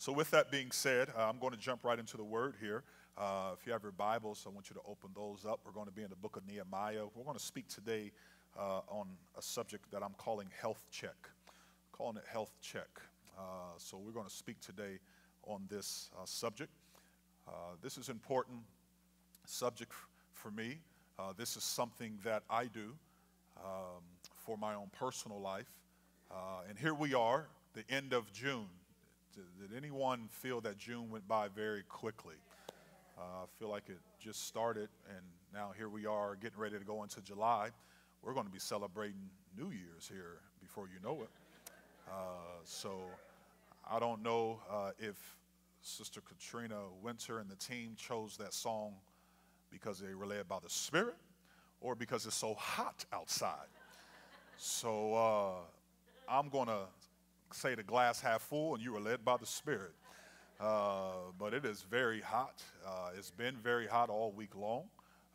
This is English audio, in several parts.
So, with that being said, uh, I'm going to jump right into the word here. Uh, if you have your Bibles, I want you to open those up. We're going to be in the book of Nehemiah. We're going to speak today uh, on a subject that I'm calling health check. I'm calling it health check. Uh, so, we're going to speak today on this uh, subject. Uh, this is important subject for me. this is something that I do um, for my own personal life. and here we are, the end of June. Did anyone feel that June went by very quickly? Uh, I feel like it just started, and now here we are getting ready to go into July. We're going to be celebrating New Year's here before you know it. Uh, so I don't know uh, if Sister Katrina Winter and the team chose that song because they were led by the Spirit or because it's so hot outside. So uh, I'm going to say the glass half full and you were led by the Spirit. Uh, but it is very hot. Uh, it's been very hot all week long.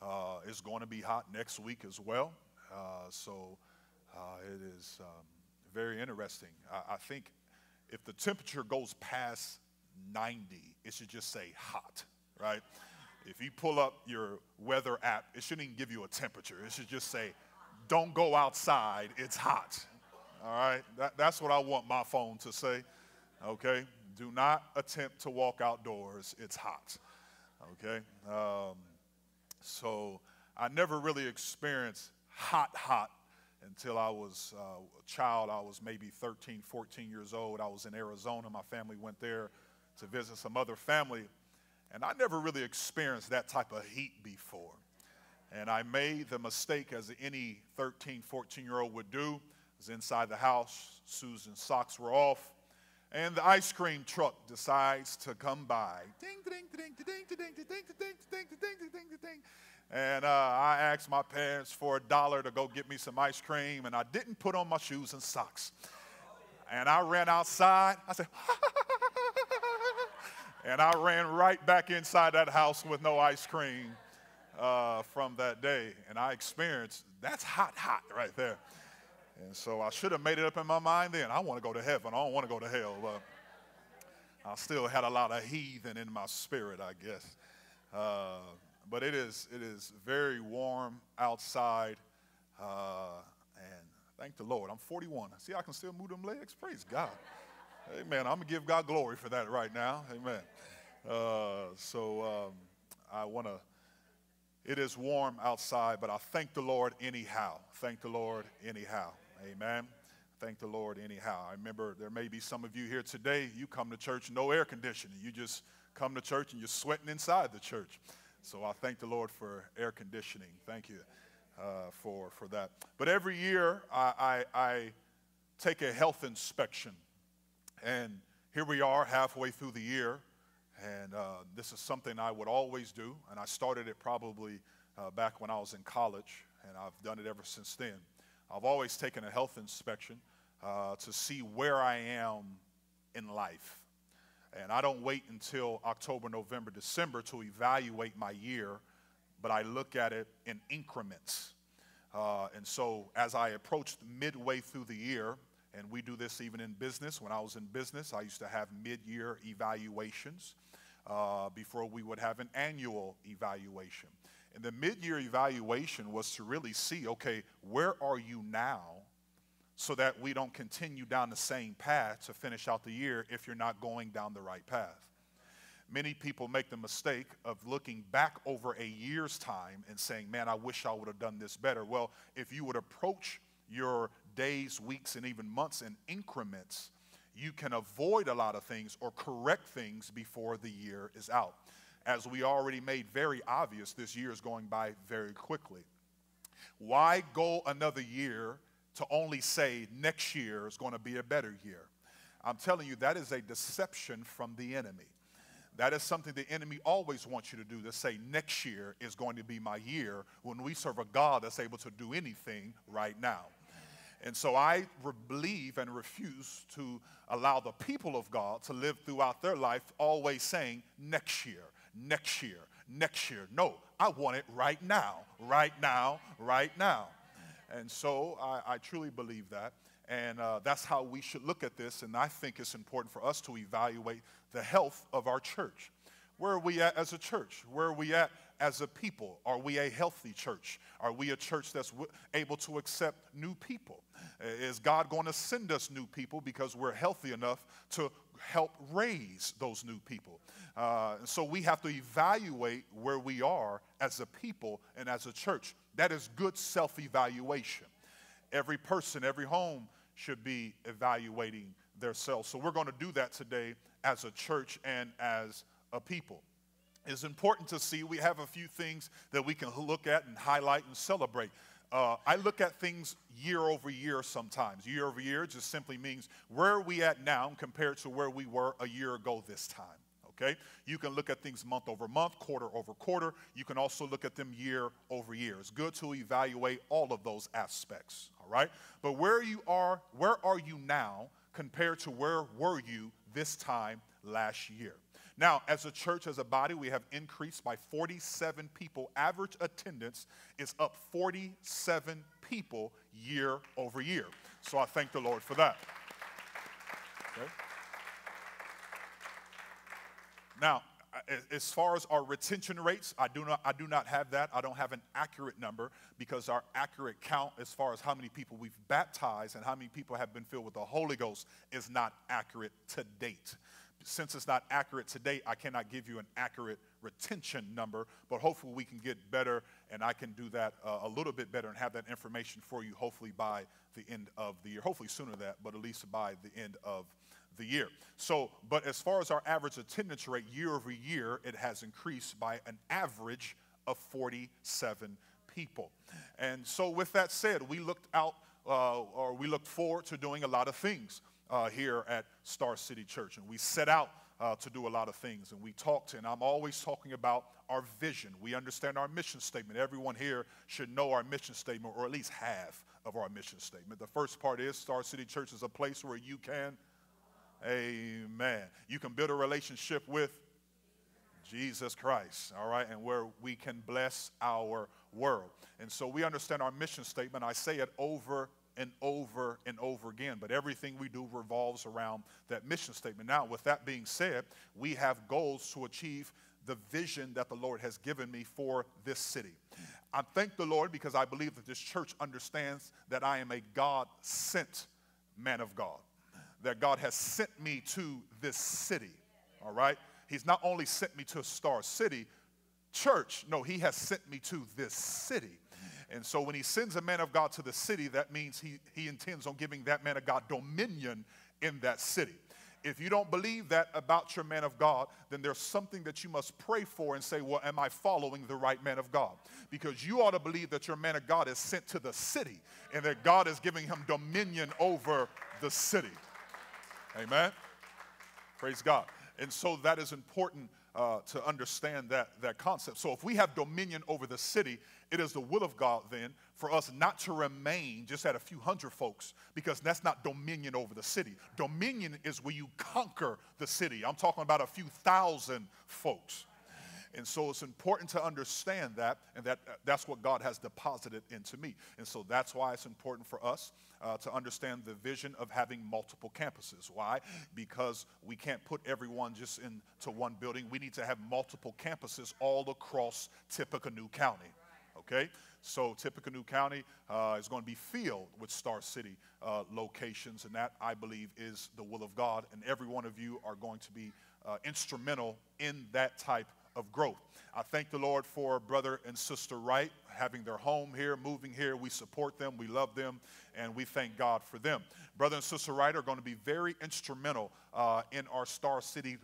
Uh, it's going to be hot next week as well. Uh, so uh, it is um, very interesting. I, I, think if the temperature goes past 90, it should just say hot, right? If you pull up your weather app, it shouldn't even give you a temperature. It should just say, don't go outside, it's hot. All right? That, that's what I want my phone to say. Okay? Do not attempt to walk outdoors. It's hot. Okay? Um, so I never really experienced hot, hot until I was uh, a child. I was maybe 13, 14 years old. I was in Arizona. My family went there to visit some other family. And I never really experienced that type of heat before. And I made the mistake, as any 13, 14 year old would do, was inside the house. Susan's socks were off. And the ice cream truck decides to come by. Ding, ding, ding, ding, ding, ding, ding, ding, ding, ding, ding, ding. And uh, I asked my parents for a dollar to go get me some ice cream, and I didn't put on my shoes and socks. And I ran outside. I said, and I ran right back inside that house with no ice cream uh, from that day. And I experienced that's hot, hot right there. And so I should have made it up in my mind then. I want to go to heaven. I don't want to go to hell. But I still had a lot of heathen in my spirit, I guess. Uh, but it is, it is very warm outside. Uh, and thank the Lord. I'm 41. See, I can still move them legs. Praise God. Amen. I'm going to give God glory for that right now. Amen. Uh, so um, I want to it is warm outside, but I thank the Lord anyhow. Thank the Lord anyhow. Amen. Thank the Lord anyhow. I remember there may be some of you here today, you come to church, no air conditioning. You just come to church and you're sweating inside the church. So I thank the Lord for air conditioning. Thank you uh, for, for that. But every year I, I, I take a health inspection. And here we are halfway through the year. And uh, this is something I would always do. And I started it probably uh, back when I was in college. And I've done it ever since then. I've always taken a health inspection uh, to see where I am in life. And I don't wait until October, November, December to evaluate my year, but I look at it in increments. Uh, and so as I approached midway through the year, and we do this even in business. When I was in business, I used to have mid year evaluations uh, before we would have an annual evaluation. And the mid-year evaluation was to really see, okay, where are you now so that we don't continue down the same path to finish out the year if you're not going down the right path. Many people make the mistake of looking back over a year's time and saying, man, I wish I would have done this better. Well, if you would approach your days, weeks, and even months in increments, you can avoid a lot of things or correct things before the year is out as we already made very obvious, this year is going by very quickly. Why go another year to only say next year is going to be a better year? I'm telling you, that is a deception from the enemy. That is something the enemy always wants you to do to say, next year is going to be my year when we serve a God that's able to do anything right now. And so I believe and refuse to allow the people of God to live throughout their life always saying, next year, next year, next year. No, I want it right now, right now, right now. And so I, I truly believe that. And uh, that's how we should look at this. And I think it's important for us to evaluate the health of our church. Where are we at as a church? Where are we at as a people? Are we a healthy church? Are we a church that's w- able to accept new people? Is God going to send us new people because we're healthy enough to help raise those new people? Uh, so we have to evaluate where we are as a people and as a church. That is good self evaluation. Every person, every home should be evaluating themselves. So we're going to do that today as a church and as a people. It's important to see we have a few things that we can look at and highlight and celebrate. Uh, I look at things year over year sometimes. Year over year just simply means where are we at now compared to where we were a year ago this time. Okay? You can look at things month over month, quarter over quarter. You can also look at them year over year. It's good to evaluate all of those aspects. All right? But where you are, where are you now compared to where were you this time last year? Now, as a church, as a body, we have increased by 47 people. Average attendance is up 47 people year over year. So I thank the Lord for that. Okay. Now, as far as our retention rates, I do not I do not have that. I don't have an accurate number because our accurate count as far as how many people we've baptized and how many people have been filled with the Holy Ghost is not accurate to date since it's not accurate to date, I cannot give you an accurate retention number, but hopefully we can get better and I can do that uh, a little bit better and have that information for you hopefully by the end of the year. Hopefully sooner than that, but at least by the end of the year. So, but as far as our average attendance rate year over year, it has increased by an average of 47 people. And so with that said, we looked out uh, or we looked forward to doing a lot of things uh, here at Star City Church. And we set out uh, to do a lot of things. And we talked, and I'm always talking about our vision. We understand our mission statement. Everyone here should know our mission statement, or at least half of our mission statement. The first part is Star City Church is a place where you can, amen, you can build a relationship with Jesus Christ, all right, and where we can bless our world. And so we understand our mission statement. I say it over and over and over again. But everything we do revolves around that mission statement. Now, with that being said, we have goals to achieve the vision that the Lord has given me for this city. I thank the Lord because I believe that this church understands that I am a God sent man of God, that God has sent me to this city, all right? He's not only sent me to Star City Church, no, He has sent me to this city. And so when he sends a man of God to the city, that means he, he intends on giving that man of God dominion in that city. If you don't believe that about your man of God, then there's something that you must pray for and say, Well, am I following the right man of God? Because you ought to believe that your man of God is sent to the city and that God is giving him dominion over the city. Amen. Praise God. And so that is important uh, to understand that, that concept. So if we have dominion over the city, it is the will of God then for us not to remain just at a few hundred folks because that's not dominion over the city. Dominion is where you conquer the city. I'm talking about a few thousand folks. And so it's important to understand that, and that that's what God has deposited into me. And so that's why it's important for us uh, to understand the vision of having multiple campuses. Why? Because we can't put everyone just into one building. We need to have multiple campuses all across Tippecanoe County okay? So Tippecanoe County uh, is going to be filled with Star City uh, locations, and that, I believe, is the will of God. And every one of you are going to be uh, instrumental in that type of growth. I thank the Lord for brother and sister Wright having their home here, moving here. We support them, we love them, and we thank God for them. Brother and sister Wright are going to be very instrumental uh, in our Star City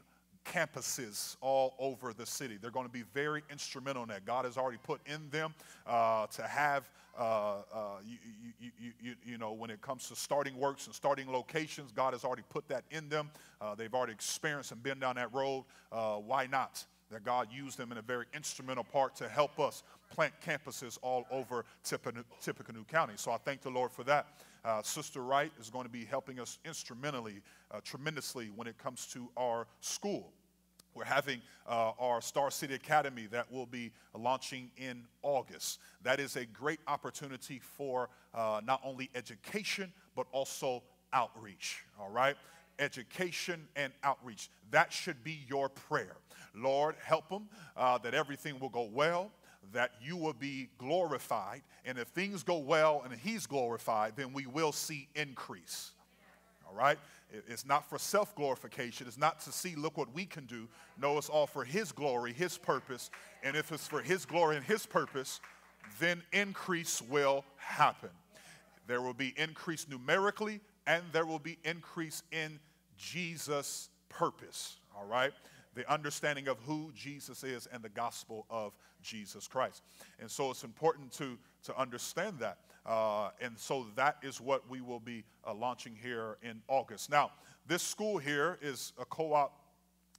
campuses all over the city. They're going to be very instrumental in that. God has already put in them uh, to have, uh, uh, you, you, you, you, know, when it comes to starting works and starting locations, God has already put that in them. Uh, they've already experienced and been down that road. Uh, why not? That God used them in a very instrumental part to help us plant campuses all over Tippecanoe County. So I thank the Lord for that. Uh, Sister Wright is going to be helping us instrumentally, uh, tremendously when it comes to our school. We're having uh, our Star City Academy that will be launching in August. That is a great opportunity for uh, not only education, but also outreach, all right? Education and outreach. That should be your prayer. Lord, help them uh, that everything will go well, that you will be glorified. And if things go well and He's glorified, then we will see increase. All right? It's not for self glorification. It's not to see, look what we can do. No, it's all for His glory, His purpose. And if it's for His glory and His purpose, then increase will happen. There will be increase numerically, and there will be increase in Jesus' purpose. All right? The understanding of who Jesus is and the gospel of Jesus Christ. And so it's important to, to understand that. Uh, and so that is what we will be uh, launching here in August. Now, this school here is a co op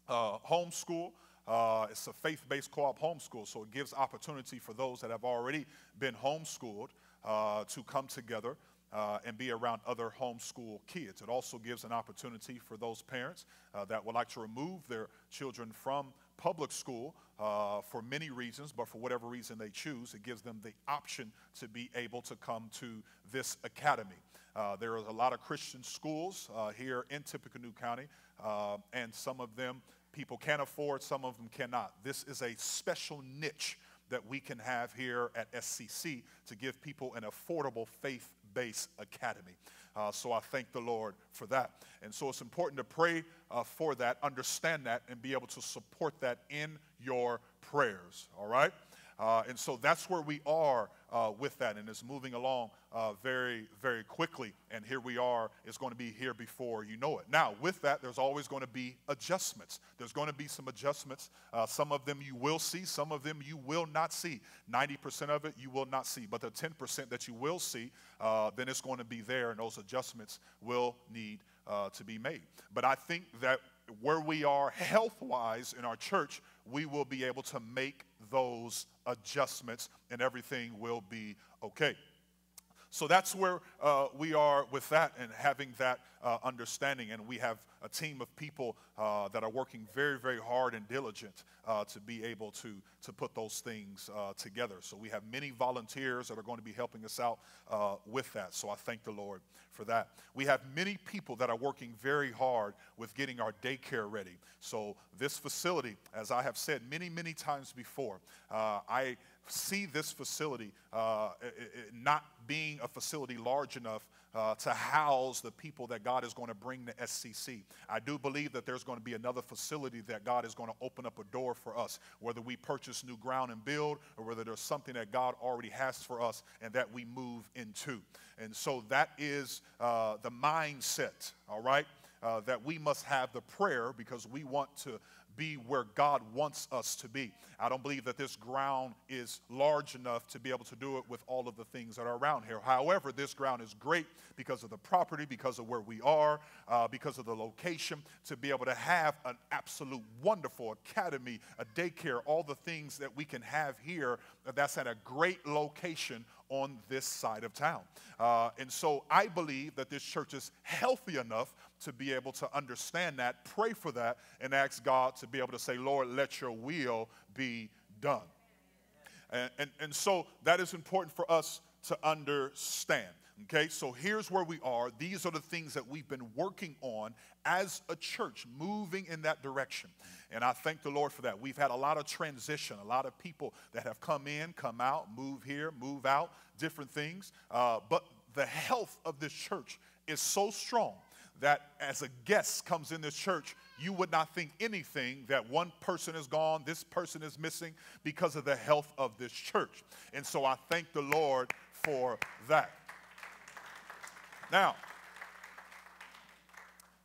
uh, homeschool. Uh, it's a faith based co op homeschool, so it gives opportunity for those that have already been homeschooled uh, to come together. Uh, and be around other homeschool kids. It also gives an opportunity for those parents uh, that would like to remove their children from public school uh, for many reasons, but for whatever reason they choose, it gives them the option to be able to come to this academy. Uh, there are a lot of Christian schools uh, here in Tippecanoe County, uh, and some of them people can afford, some of them cannot. This is a special niche that we can have here at SCC to give people an affordable faith based academy. Uh, so I thank the Lord for that. And so it's important to pray uh, for that, understand that, and be able to support that in your prayers. All right? Uh, and so that's where we are uh, with that, and it's moving along uh, very, very quickly. And here we are, it's going to be here before you know it. Now, with that, there's always going to be adjustments. There's going to be some adjustments. Uh, some of them you will see, some of them you will not see. 90% of it you will not see, but the 10% that you will see, uh, then it's going to be there, and those adjustments will need uh, to be made. But I think that where we are health wise in our church, we will be able to make those adjustments and everything will be okay. So that's where uh, we are with that and having that uh, understanding. And we have a team of people uh, that are working very, very hard and diligent uh, to be able to, to put those things uh, together. So we have many volunteers that are going to be helping us out uh, with that. So I thank the Lord for that. We have many people that are working very hard with getting our daycare ready. So this facility, as I have said many, many times before, I see this facility uh, not being a facility large enough uh, to house the people that God is going to bring to SCC. I do believe that there's going to be another facility that God is going to open up a door for us, whether we purchase new ground and build, or whether there's something that God already has for us and that we move into. And so that is uh, the mindset, all right? Uh, that we must have the prayer because we want to be where God wants us to be. I don't believe that this ground is large enough to be able to do it with all of the things that are around here. However, this ground is great because of the property, because of where we are, uh, because of the location, to be able to have an absolute wonderful academy, a daycare, all the things that we can have here that's at a great location on this side of town. Uh, and so I believe that this church is healthy enough to be able to understand that, pray for that, and ask God to be able to say, Lord, let your will be done. And, and, and so that is important for us to understand. Okay, so here's where we are. These are the things that we've been working on as a church, moving in that direction. And I thank the Lord for that. We've had a lot of transition, a lot of people that have come in, come out, move here, move out, different things. Uh, but the health of this church is so strong that as a guest comes in this church, you would not think anything that one person is gone, this person is missing because of the health of this church. And so I thank the Lord for that. Now,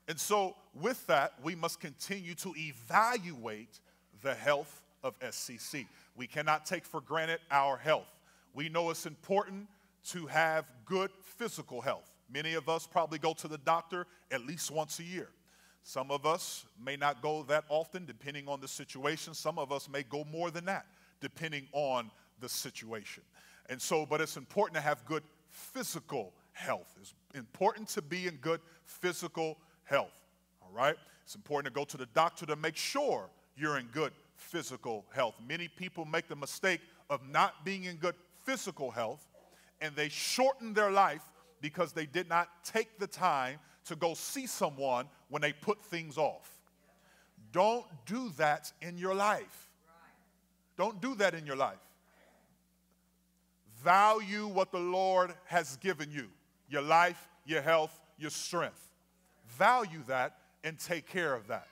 and so with that, we must continue to evaluate the health of SCC. We cannot take for granted our health. We know it's important to have good physical health. Many of us probably go to the doctor at least once a year. Some of us may not go that often, depending on the situation. Some of us may go more than that, depending on the situation. And so, but it's important to have good physical health. It's important to be in good physical health, all right? It's important to go to the doctor to make sure you're in good physical health. Many people make the mistake of not being in good physical health and they shorten their life because they did not take the time to go see someone when they put things off. Don't do that in your life. Don't do that in your life. Value what the Lord has given you your life, your health, your strength. Value that and take care of that.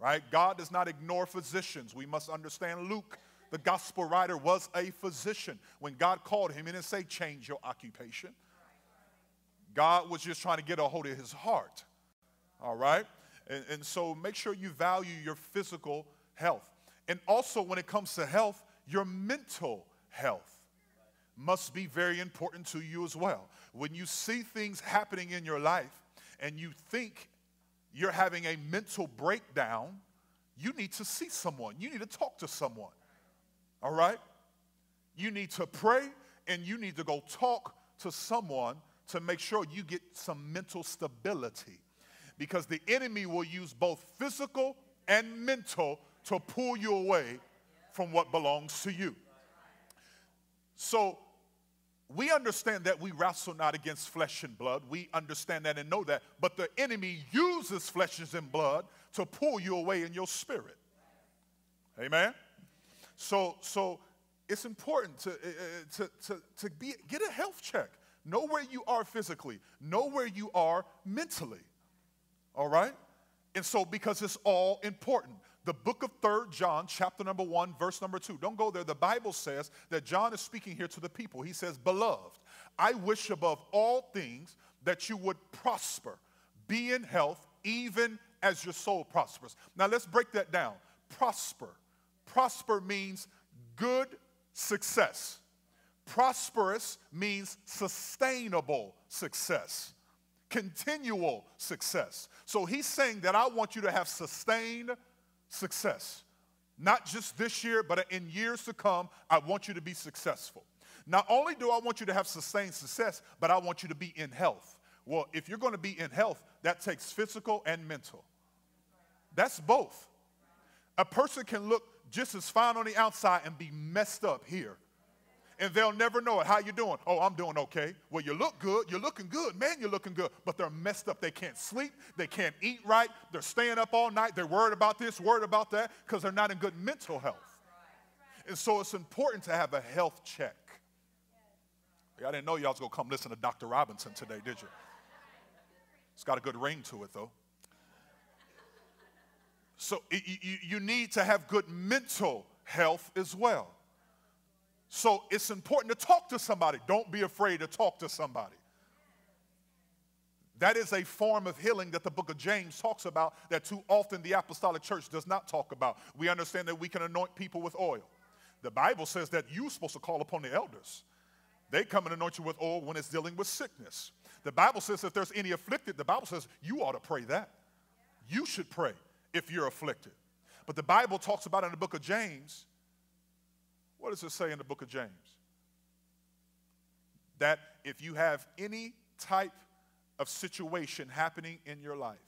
Right? God does not ignore physicians. We must understand Luke, the gospel writer, was a physician. When God called him, he didn't say, change your occupation. God was just trying to get a hold of his heart. All right? And, and so make sure you value your physical health. And also, when it comes to health, your mental health must be very important to you as well. When you see things happening in your life and you think you're having a mental breakdown, you need to see someone. You need to talk to someone. All right? You need to pray and you need to go talk to someone to make sure you get some mental stability. Because the enemy will use both physical and mental to pull you away from what belongs to you. So we understand that we wrestle not against flesh and blood. We understand that and know that. But the enemy uses flesh and blood to pull you away in your spirit. Amen? So, so it's important to, uh, to, to, to be, get a health check. Know where you are physically, know where you are mentally. All right? And so, because it's all important the book of Third John, chapter number 1, verse number 2. Don't go there. The Bible says that John is speaking here to the people. He says, Beloved, I wish above all things that you would prosper, be in health, even as your soul prospers. Now let's break that down. Prosper. Prosper means good success. Prosperous means sustainable success, continual success. So he's saying that I want you to have sustained success. Not just this year, but in years to come, I want you to be successful. Not only do I want you to have sustained success, but I want you to be in health. Well, if you're going to be in health, that takes physical and mental. That's both. A person can look just as fine on the outside and be messed up here and they'll never know it. How you doing? Oh, I'm doing okay. Well, you look good. You're looking good. Man, you're looking good. But they're messed up. They can't sleep. They can't eat right. They're staying up all night. They're worried about this, worried about that, because they're not in good mental health. And so it's important to have a health check. I didn't know y'all was going to come listen to Dr. Robinson today, did you? It's got a good ring to it, though. So you, you need to have good mental health as well. So it's important to talk to somebody. Don't be afraid to talk to somebody. That is a form of healing that the book of James talks about that too often the apostolic church does not talk about. We understand that we can anoint people with oil. The Bible says that you're supposed to call upon the elders. They come and anoint you with oil when it's dealing with sickness. The Bible says if there's any afflicted, the Bible says you ought to pray that. You should pray if you're afflicted. But the Bible talks about in the book of James what does it say in the book of James? That if you have any type of situation happening in your life,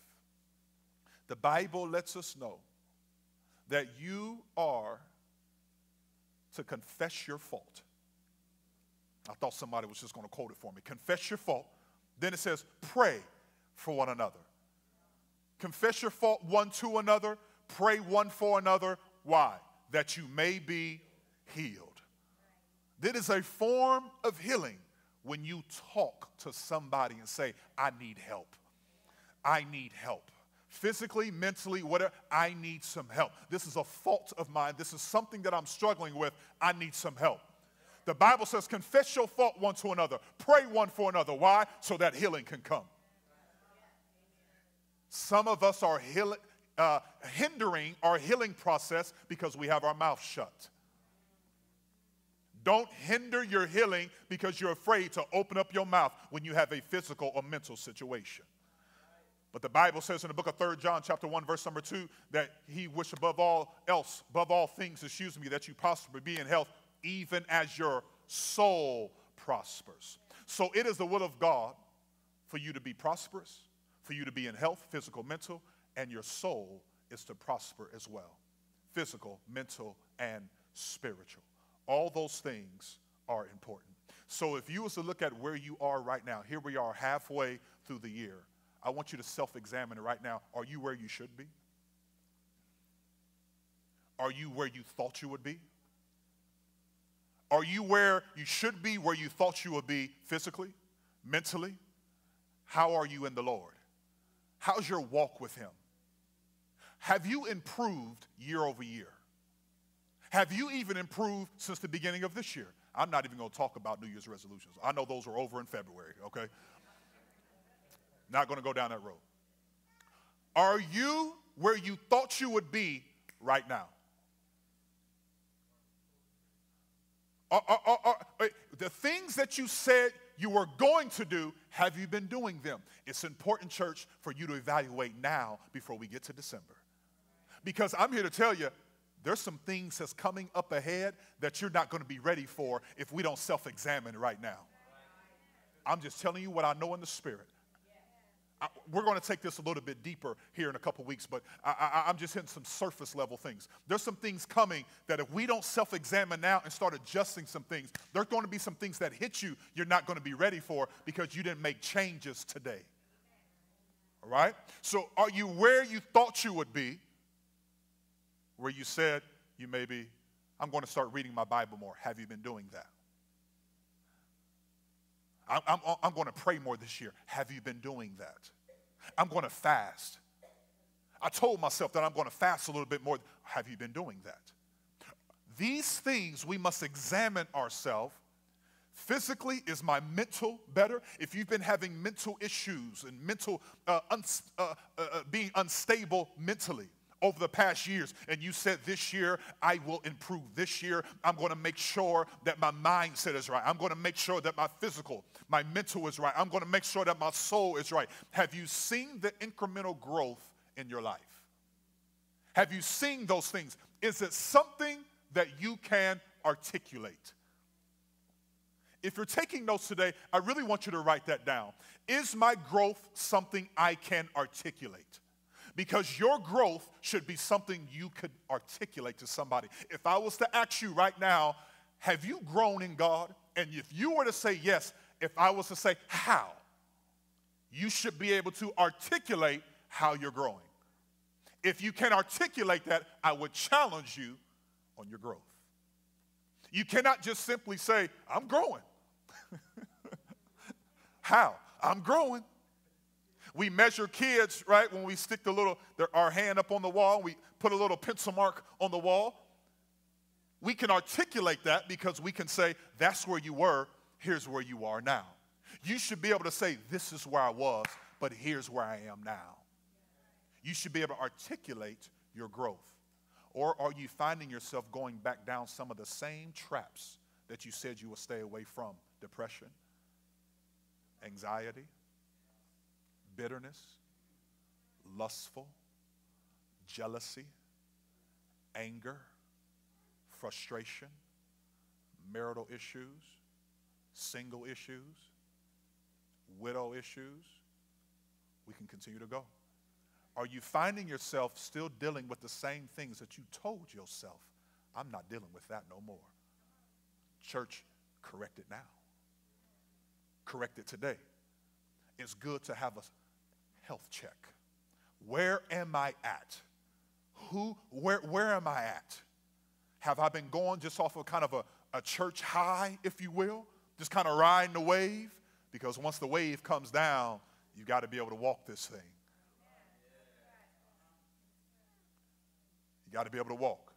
the Bible lets us know that you are to confess your fault. I thought somebody was just going to quote it for me. Confess your fault. Then it says, pray for one another. Confess your fault one to another, pray one for another. Why? That you may be healed. That is a form of healing when you talk to somebody and say, I need help. I need help. Physically, mentally, whatever, I need some help. This is a fault of mine. This is something that I'm struggling with. I need some help. The Bible says, confess your fault one to another, pray one for another. Why? So that healing can come. Some of us are uh, hindering our healing process because we have our mouth shut. Don't hinder your healing because you're afraid to open up your mouth when you have a physical or mental situation. But the Bible says in the book of 3 John, chapter 1, verse number 2, that he wish above all else, above all things, excuse me, that you prosper, be in health, even as your soul prospers. So it is the will of God for you to be prosperous, for you to be in health, physical, mental, and your soul is to prosper as well. physical, mental, and spiritual. All those things are important. So if you was to look at where you are right now, here we are halfway through the year. I want you to self-examine right now. Are you where you should be? Are you where you thought you would be? Are you where you should be, where you thought you would be physically, mentally? How are you in the Lord? How's your walk with Him? Have you improved year over year? Have you even improved since the beginning of this year? I'm not even going to talk about New Year's resolutions. I know those were over in February, okay? Not going to go down that road. Are you where you thought you would be right now? Are, are, are, eh, the things that you said you were going to do, have you been doing them? It's important, church, for you to evaluate now before we get to December. Because I'm here to tell you, there's some things that's coming up ahead that you're not going to be ready for if we don't self examine right now. I'm just telling you what I know in the spirit. I, we're going to take this a little bit deeper here in a couple weeks, but I, am just hitting some surface level things. There's some things coming that if we don't self examine now and start adjusting some things, there's going to be some things that hit you you're not going to be ready for because you didn't make changes today. All right? So, are you where you thought you would be? Where you said you may be, I'm going to start reading my Bible more. Have you been doing that? I'm, I'm, I'm going to pray more this year. Have you been doing that? I'm going to fast. I told myself that I'm going to fast a little bit more. Have you been doing that? These things we must examine ourselves. Physically, is my mental better? If you've been having mental issues and mental uh, uh, uh, uh, being unstable mentally, over the past years and you said this year I will improve. This year I'm going to make sure that my mindset is right. I'm going to make sure that my physical, my mental is right. I'm going to make sure that my soul is right. Have you seen the incremental growth in your life? Have you seen those things? Is it something that you can articulate? If you're taking notes today, I really want you to write that down. Is my growth something I can articulate? Because your growth should be something you could articulate to somebody. If I was to ask you right now, have you grown in God? And if you were to say yes, if I was to say how, you should be able to articulate how you're growing. If you can articulate that, I would challenge you on your growth. You cannot just simply say, I'm growing. how? I'm growing. We measure kids, right, when we stick the little, our hand up on the wall, we put a little pencil mark on the wall. We can articulate that because we can say, that's where you were, here's where you are now. You should be able to say, this is where I was, but here's where I am now. You should be able to articulate your growth. Or are you finding yourself going back down some of the same traps that you said you would stay away from? Depression, anxiety, bitterness, lustful, jealousy, anger, frustration, marital issues, single issues, widow issues. We can continue to go. Are you finding yourself still dealing with the same things that you told yourself? I'm not dealing with that no more. Church, correct it now. Correct it today. It's good to have a health check. Where am I at? Who, where, where am I at? Have I been going just off of kind of a, a church high, if you will? Just kind of riding the wave? Because once the wave comes down, you got to be able to walk this thing. You got to be able to walk.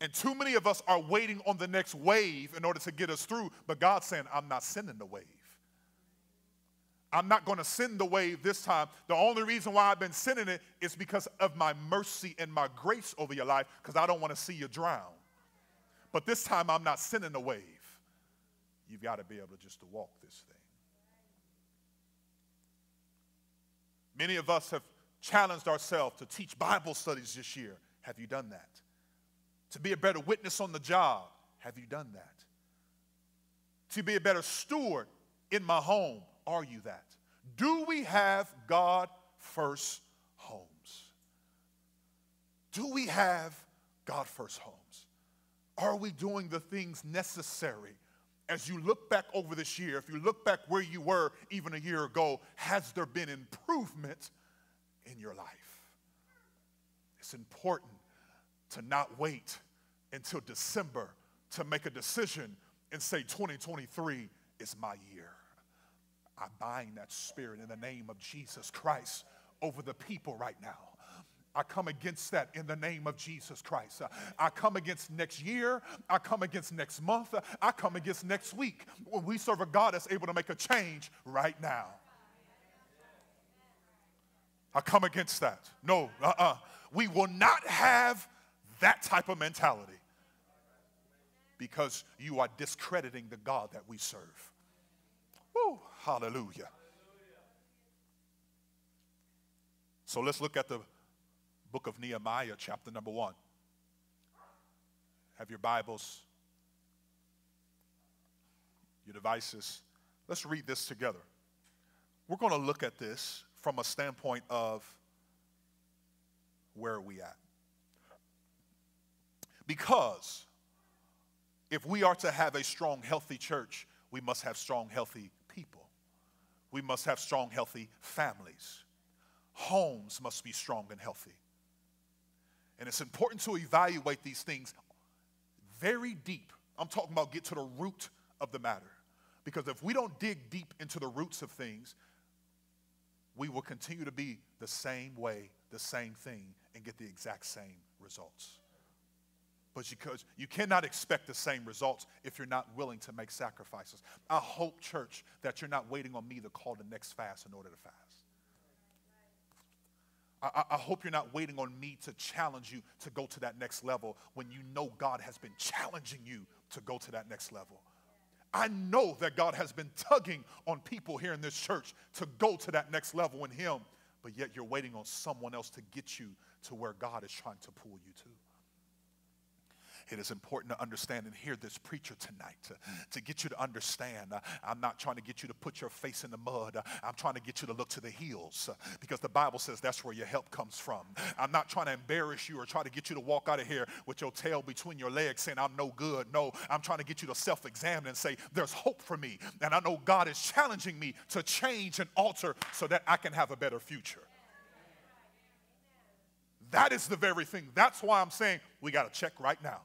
And too many of us are waiting on the next wave in order to get us through, but God's saying, I'm not sending the wave. I'm not going to send the wave this time. The only reason why I've been sending it is because of my mercy and my grace over your life, because I don't want to see you drown. But this time I'm not sending the wave. You've got to be able to just to walk this thing. Many of us have challenged ourselves to teach Bible studies this year. Have you done that? To be a better witness on the job. Have you done that? To be a better steward in my home are you that? Do we have God first homes? Do we have God first homes? Are we doing the things necessary? As you look back over this year, if you look back where you were even a year ago, has there been improvement in your life? It's important to not wait until December to make a decision and say 2023 is my year. I bind that spirit in the name of Jesus Christ over the people right now. I come against that in the name of Jesus Christ. I come against next year. I come against next month. I come against next week when we serve a God that's able to make a change right now. I come against that. No, uh uh-uh. uh We will not have that type of mentality because you are discrediting the God that we serve. Woo, hallelujah. So let's look at the book of Nehemiah, chapter number one. Have your Bibles, your devices. Let's read this together. We're going to look at this from a standpoint of where are we at? Because if we are to have a strong, healthy church, we must have strong, healthy. We must have strong, healthy families. Homes must be strong and healthy. And it's important to evaluate these things very deep. I'm talking about get to the root of the matter. Because if we don't dig deep into the roots of things, we will continue to be the same way, the same thing, and get the exact same results but because you cannot expect the same results if you're not willing to make sacrifices. I hope, church, that you're not waiting on me to call the next fast in order to fast. I, I, hope you're not waiting on me to challenge you to go to that next level when you know God has been challenging you to go to that next level. I know that God has been tugging on people here in this church to go to that next level in Him, but yet you're waiting on someone else to get you to where God is trying to pull you to it is important to understand and hear this preacher tonight to, to get you to understand. Uh, I'm not trying to get you to put your face in the mud. Uh, I'm trying to get you to look to the hills uh, because the Bible says that's where your help comes from. I'm not trying to embarrass you or try to get you to walk out of here with your tail between your legs saying, I'm no good. No, I'm trying to get you to self examine and say, There's hope for me. And I know God is challenging me to change and alter so that I can have a better future. That is the very thing. That's why I'm saying we got to check right now.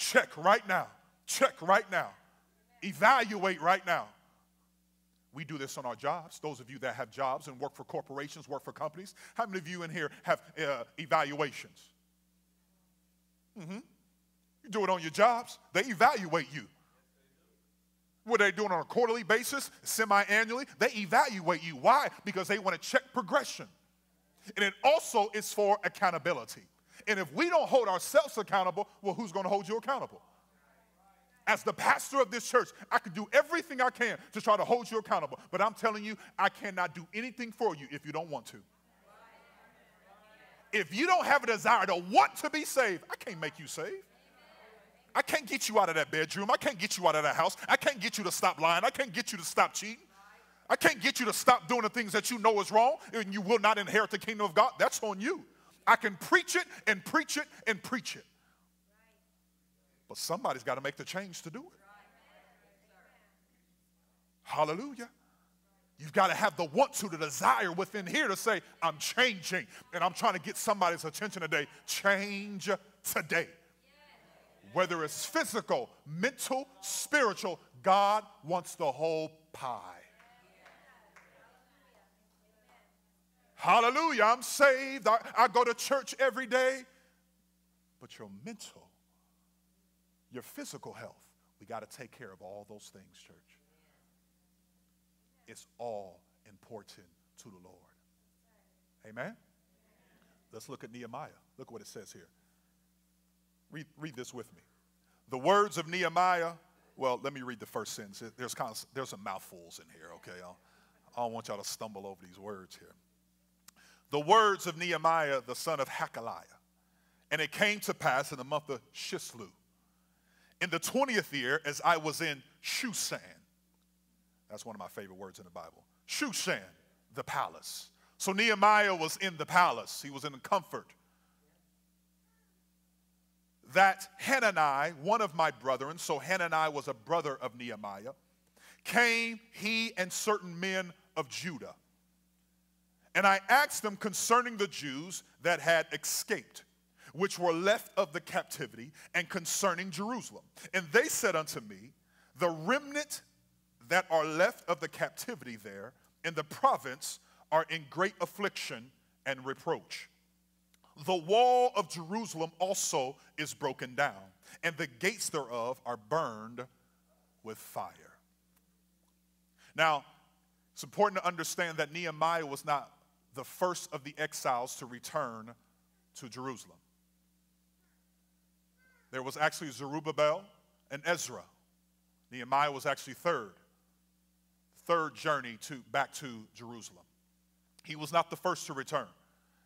Check right now. Check right now. Evaluate right now. We do this on our jobs. Those of you that have jobs and work for corporations, work for companies, how many of you in here have uh, evaluations? Mm-hmm. You do it on your jobs, they evaluate you. What they doing on a quarterly basis, semi annually? They evaluate you. Why? Because they want to check progression. And it also is for accountability. And if we don't hold ourselves accountable, well, who's going to hold you accountable? As the pastor of this church, I can do everything I can to try to hold you accountable. But I'm telling you, I cannot do anything for you if you don't want to. If you don't have a desire to want to be saved, I can't make you saved. I can't get you out of that bedroom. I can't get you out of that house. I can't get you to stop lying. I can't get you to stop cheating. I can't get you to stop doing the things that you know is wrong and you will not inherit the kingdom of God. That's on you. I can preach it and preach it and preach it. But somebody's got to make the change to do it. Hallelujah. You've got to have the want to, the desire within here to say, I'm changing. And I'm trying to get somebody's attention today. Change today. Whether it's physical, mental, spiritual, God wants the whole pie. Hallelujah, I'm saved. I, I go to church every day. But your mental, your physical health, we got to take care of all those things, church. It's all important to the Lord. Amen? Let's look at Nehemiah. Look what it says here. Read, read this with me. The words of Nehemiah, well, let me read the first sentence. There's, kind of, there's some mouthfuls in here, okay? I'll, I don't want y'all to stumble over these words here the words of Nehemiah, the son of Hachaliah. And it came to pass in the month of Chisleu, in the 20th year, as I was in Shushan. That's one of my favorite words in the Bible. Shushan, the palace. So Nehemiah was in the palace. He was in comfort. that Hanani, one of my brethren, so Hanani was a brother of Nehemiah, came, he and certain men of Judah. And I asked them concerning the Jews that had escaped, which were left of the captivity, and concerning Jerusalem. And they said unto me, The remnant that are left of the captivity there in the province are in great affliction and reproach. The wall of Jerusalem also is broken down, and the gates thereof are burned with fire. Now, it's important to understand that Nehemiah was not the first of the exiles to return to Jerusalem. There was actually Zerubbabel and Ezra. Nehemiah was actually third, third journey to, back to Jerusalem. He was not the first to return.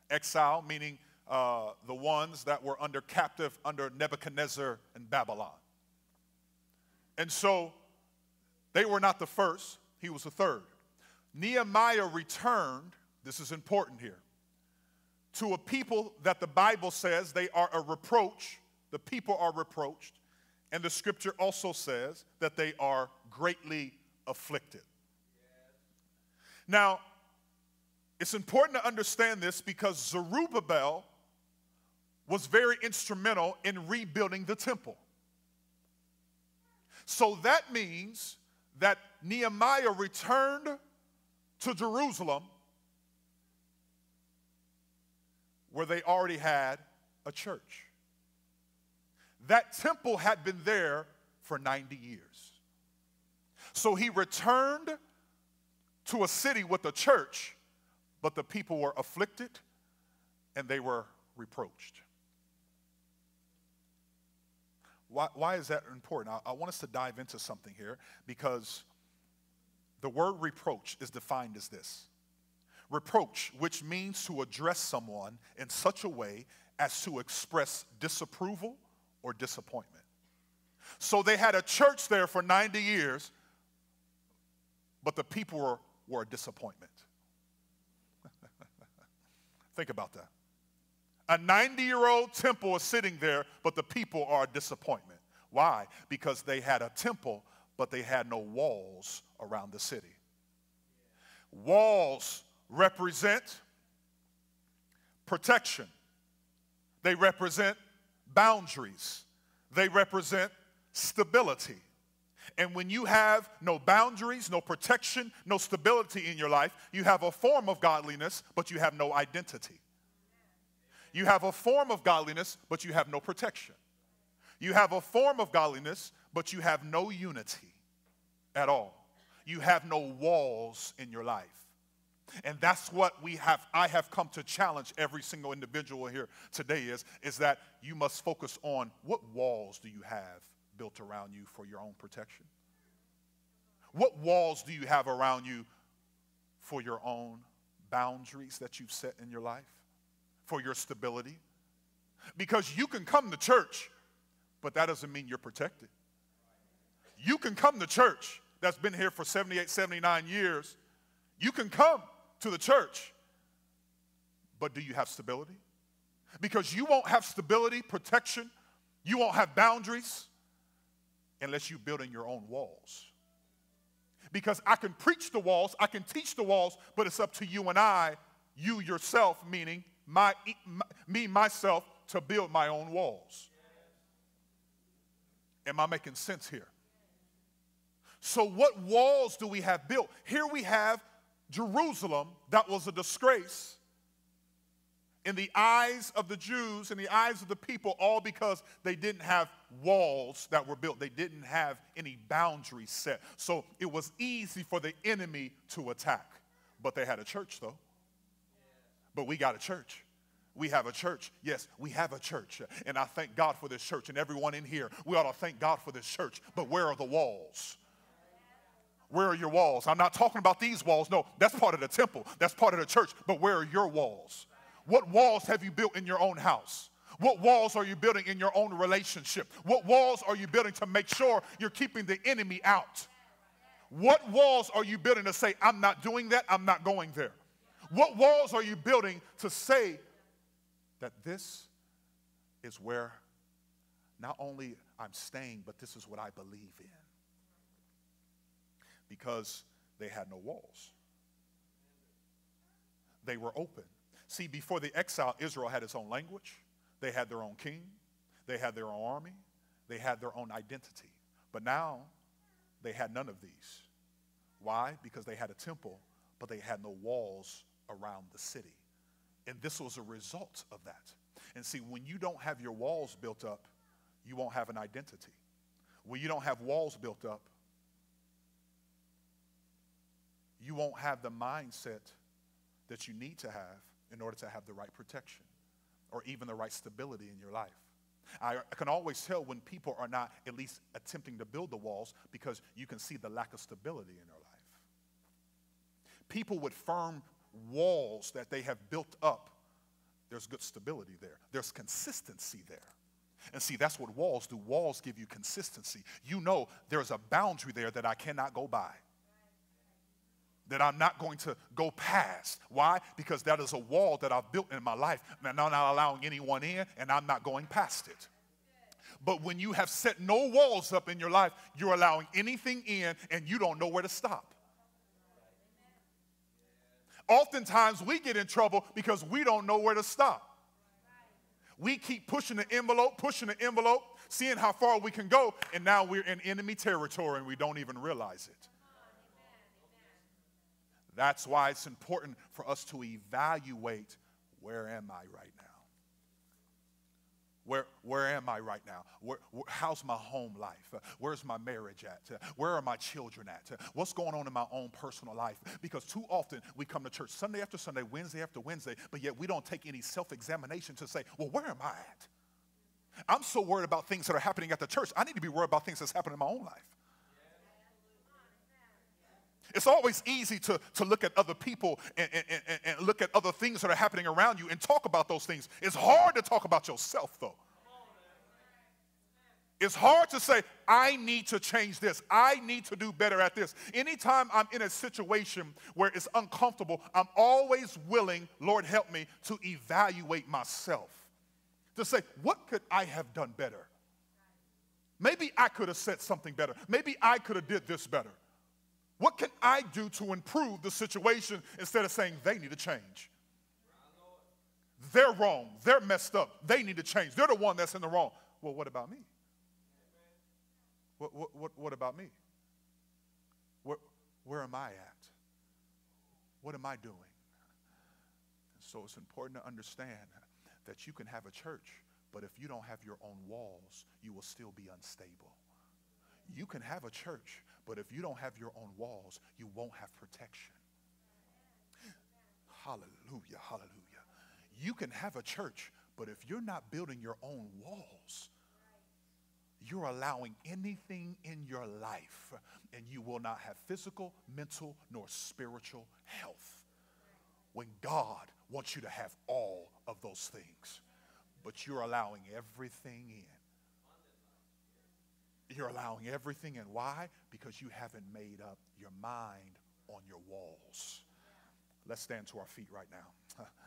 Exile, meaning uh, the ones that were under captive under Nebuchadnezzar and Babylon. And so they were not the first, he was the third. Nehemiah returned, this is important here, to a people that the Bible says they are a reproach. The people are reproached. And the scripture also says that they are greatly afflicted. Now, it's important to understand this because Zerubbabel was very instrumental in rebuilding the temple. So that means that Nehemiah returned to Jerusalem where they already had a church. That temple had been there for 90 years. So he returned to a city with a church, but the people were afflicted and they were reproached. Why, why is that important? I, I want us to dive into something here because the word reproach is defined as this reproach, which means to address someone in such a way as to express disapproval or disappointment. So they had a church there for 90 years, but the people were, were a disappointment. Think about that. A 90 year old temple is sitting there, but the people are a disappointment. Why? Because they had a temple, but they had no walls around the city. Walls represent protection, they represent boundaries, they represent stability. And when you have no boundaries, no protection, no stability in your life, you have a form of godliness, but you have no identity. You have a form of godliness, but you have no protection. You have a form of godliness, but you have no unity at all. You have no walls in your life. And that's what we have I have come to challenge every single individual here today is is that you must focus on what walls do you have built around you for your own protection? What walls do you have around you for your own boundaries that you've set in your life? for your stability. Because you can come to church, but that doesn't mean you're protected. You can come to church that's been here for 78, 79 years. You can come to the church, but do you have stability? Because you won't have stability, protection, you won't have boundaries unless you're building your own walls. Because I can preach the walls, I can teach the walls, but it's up to you and I, you yourself, meaning my, me, myself, to build my own walls. Am I making sense here? So, what walls do we have built? Here we have Jerusalem that was a disgrace in the eyes of the Jews, in the eyes of the people, all because they didn't have walls that were built. They didn't have any boundaries set. So it was easy for the enemy to attack. But they had a church, though. But we got a church. We have a church. Yes, we have a church. And I thank God for this church. And everyone in here, we ought to thank God for this church. But where are the walls? Where are your walls? I'm not talking about these walls. No, that's part of the temple. That's part of the church. But where are your walls? What walls have you built in your own house? What walls are you building in your own relationship? What walls are you building to make sure you're keeping the enemy out? What walls are you building to say, I'm not doing that, I'm not going there? What walls are you building to say that this is where not only I'm staying, but this is what I believe in. Because they had no walls, they were open. See, before the exile, Israel had its own language, they had their own king, they had their own army, they had their own identity. But now, they had none of these. Why? Because they had a temple, but they had no walls around the city. And this was a result of that. And see, when you don't have your walls built up, you won't have an identity. When you don't have walls built up, you won't have the mindset that you need to have in order to have the right protection or even the right stability in your life. I, can always tell when people are not at least attempting to build the walls because you can see the lack of stability in their life. People with firm walls that they have built up, there's good stability there, there's consistency there. And see, that's what walls do. Walls give you consistency. You know there's a boundary there that I cannot go by that I'm not going to go past. Why? Because that is a wall that I've built in my life, and I'm not allowing anyone in, and I'm not going past it. But when you have set no walls up in your life, you're allowing anything in, and you don't know where to stop. Oftentimes, we get in trouble because we don't know where to stop. We keep pushing the envelope, pushing the envelope, seeing how far we can go, and now we're in enemy territory and we don't even realize it. That's why it's important for us to evaluate where am I right now? Where, where am I right now? Where, where, how's my home life? Where's my marriage at? Where are my children at? What's going on in my own personal life? Because too often we come to church Sunday after Sunday, Wednesday after Wednesday, but yet we don't take any self examination to say, well, where am I at? I'm so worried about things that are happening at the church. I need to be worried about things that's happening in my own life. It's always easy to, to look at other people and, and, and, and look at other things that are happening around you and talk about those things. It's hard to talk about yourself, though. It's hard to say, I need to change this. I need to do better at this. Anytime I'm in a situation where it's uncomfortable, I'm always willing, Lord help me, to evaluate myself. To say, what could I have done better? Maybe I could have said something better. Maybe I could have did this better. What can I do to improve the situation instead of saying they need to change? They're wrong. They're messed up. They need to change. They're the one that's in the wrong. Well, what about me? What, what, what, what about me? Where, where am I at? What am I doing? And so it's important to understand that you can have a church, but if you don't have your own walls, you will still be unstable. You can have a church, but if you don't have your own walls, you won't have protection. Hallelujah, hallelujah. You can have a church, but if you're not building your own walls, you're allowing anything in your life, and you will not have physical, mental, nor spiritual health. When God wants you to have all of those things, but you're allowing everything in you're allowing everything in. Why? Because you haven't made up your mind on your walls. Let's stand to our feet right now.